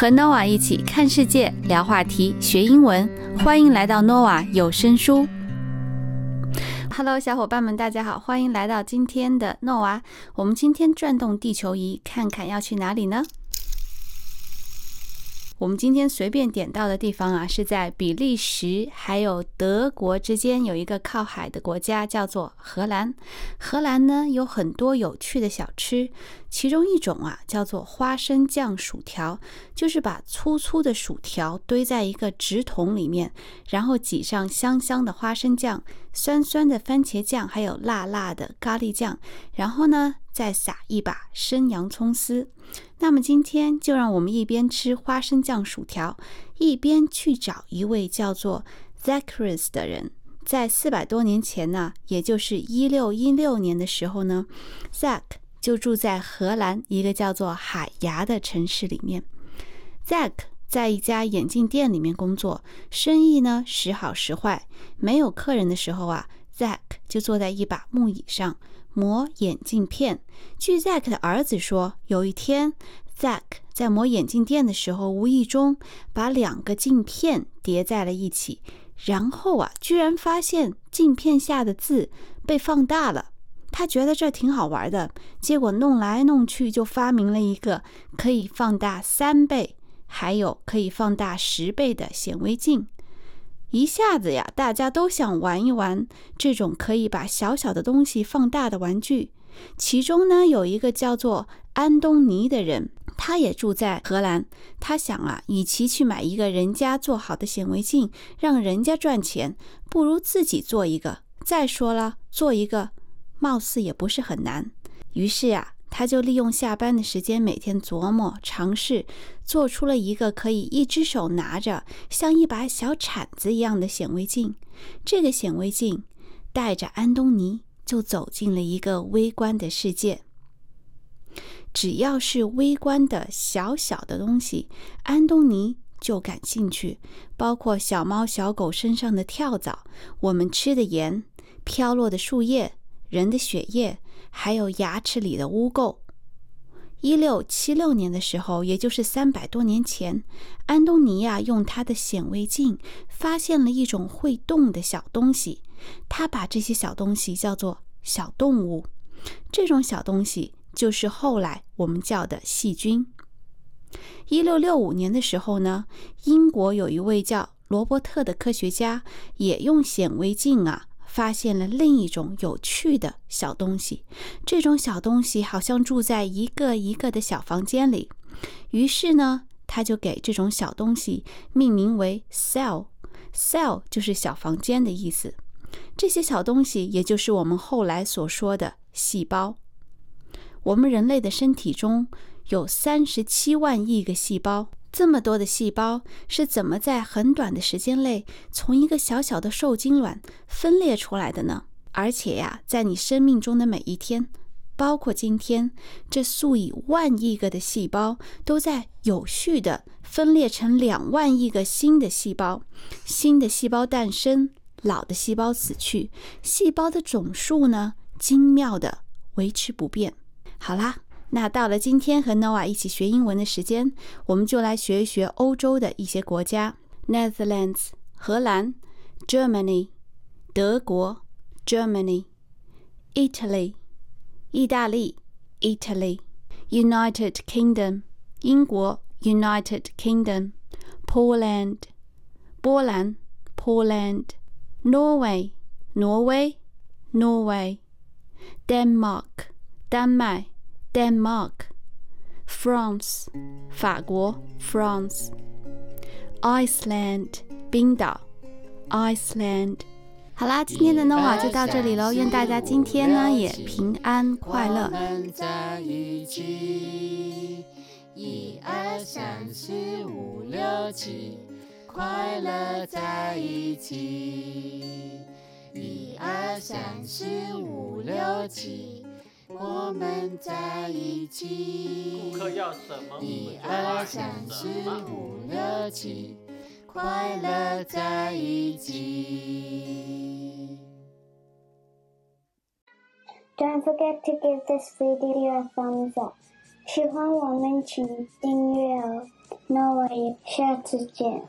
和 Nova 一起看世界、聊话题、学英文，欢迎来到 Nova 有声书。Hello，小伙伴们，大家好，欢迎来到今天的 Nova。我们今天转动地球仪，看看要去哪里呢？我们今天随便点到的地方啊，是在比利时还有德国之间有一个靠海的国家，叫做荷兰。荷兰呢有很多有趣的小吃，其中一种啊叫做花生酱薯条，就是把粗粗的薯条堆在一个纸筒里面，然后挤上香香的花生酱、酸酸的番茄酱，还有辣辣的咖喱酱，然后呢再撒一把生洋葱丝。那么今天就让我们一边吃花生酱薯条，一边去找一位叫做 Zacharias 的人。在四百多年前呢，也就是一六一六年的时候呢，Zach 就住在荷兰一个叫做海牙的城市里面。Zach 在一家眼镜店里面工作，生意呢时好时坏。没有客人的时候啊，Zach 就坐在一把木椅上。磨眼镜片。据 Zack 的儿子说，有一天，Zack 在磨眼镜店的时候，无意中把两个镜片叠在了一起，然后啊，居然发现镜片下的字被放大了。他觉得这挺好玩的，结果弄来弄去，就发明了一个可以放大三倍，还有可以放大十倍的显微镜。一下子呀，大家都想玩一玩这种可以把小小的东西放大的玩具。其中呢，有一个叫做安东尼的人，他也住在荷兰。他想啊，与其去买一个人家做好的显微镜，让人家赚钱，不如自己做一个。再说了，做一个貌似也不是很难。于是呀。他就利用下班的时间，每天琢磨、尝试，做出了一个可以一只手拿着，像一把小铲子一样的显微镜。这个显微镜带着安东尼，就走进了一个微观的世界。只要是微观的小小的东西，安东尼就感兴趣，包括小猫小狗身上的跳蚤、我们吃的盐、飘落的树叶、人的血液。还有牙齿里的污垢。一六七六年的时候，也就是三百多年前，安东尼亚用他的显微镜发现了一种会动的小东西。他把这些小东西叫做小动物。这种小东西就是后来我们叫的细菌。一六六五年的时候呢，英国有一位叫罗伯特的科学家，也用显微镜啊。发现了另一种有趣的小东西，这种小东西好像住在一个一个的小房间里。于是呢，他就给这种小东西命名为 cell，cell 就是小房间的意思。这些小东西也就是我们后来所说的细胞。我们人类的身体中有三十七万亿个细胞。这么多的细胞是怎么在很短的时间内从一个小小的受精卵分裂出来的呢？而且呀，在你生命中的每一天，包括今天，这数以万亿个的细胞都在有序的分裂成两万亿个新的细胞，新的细胞诞生，老的细胞死去，细胞的总数呢，精妙的维持不变。好啦。那到了今天和 Noah 一起学英文的时间，我们就来学一学欧洲的一些国家：Netherlands（ 荷兰）、Germany（ 德国）、Germany、Italy（ 意大利）、Italy、United Kingdom（ 英国 United Kingdom）、Poland（ 波兰 Poland）、Norway（ 挪威 Norway）、Denmark（ 丹麦）。Denmark, France, 法国 France, Iceland, 冰岛 Iceland。好啦，今天的 Nova 就到这里喽，愿大家今天呢也平安快乐。一二三四五六七，快乐在一起。一二三四五六七。我们在一起。顾客要什么？一二三四五六七，快乐在一起。Don't forget to give this video a thumbs up。喜欢我们请订阅哦。那我也下次见。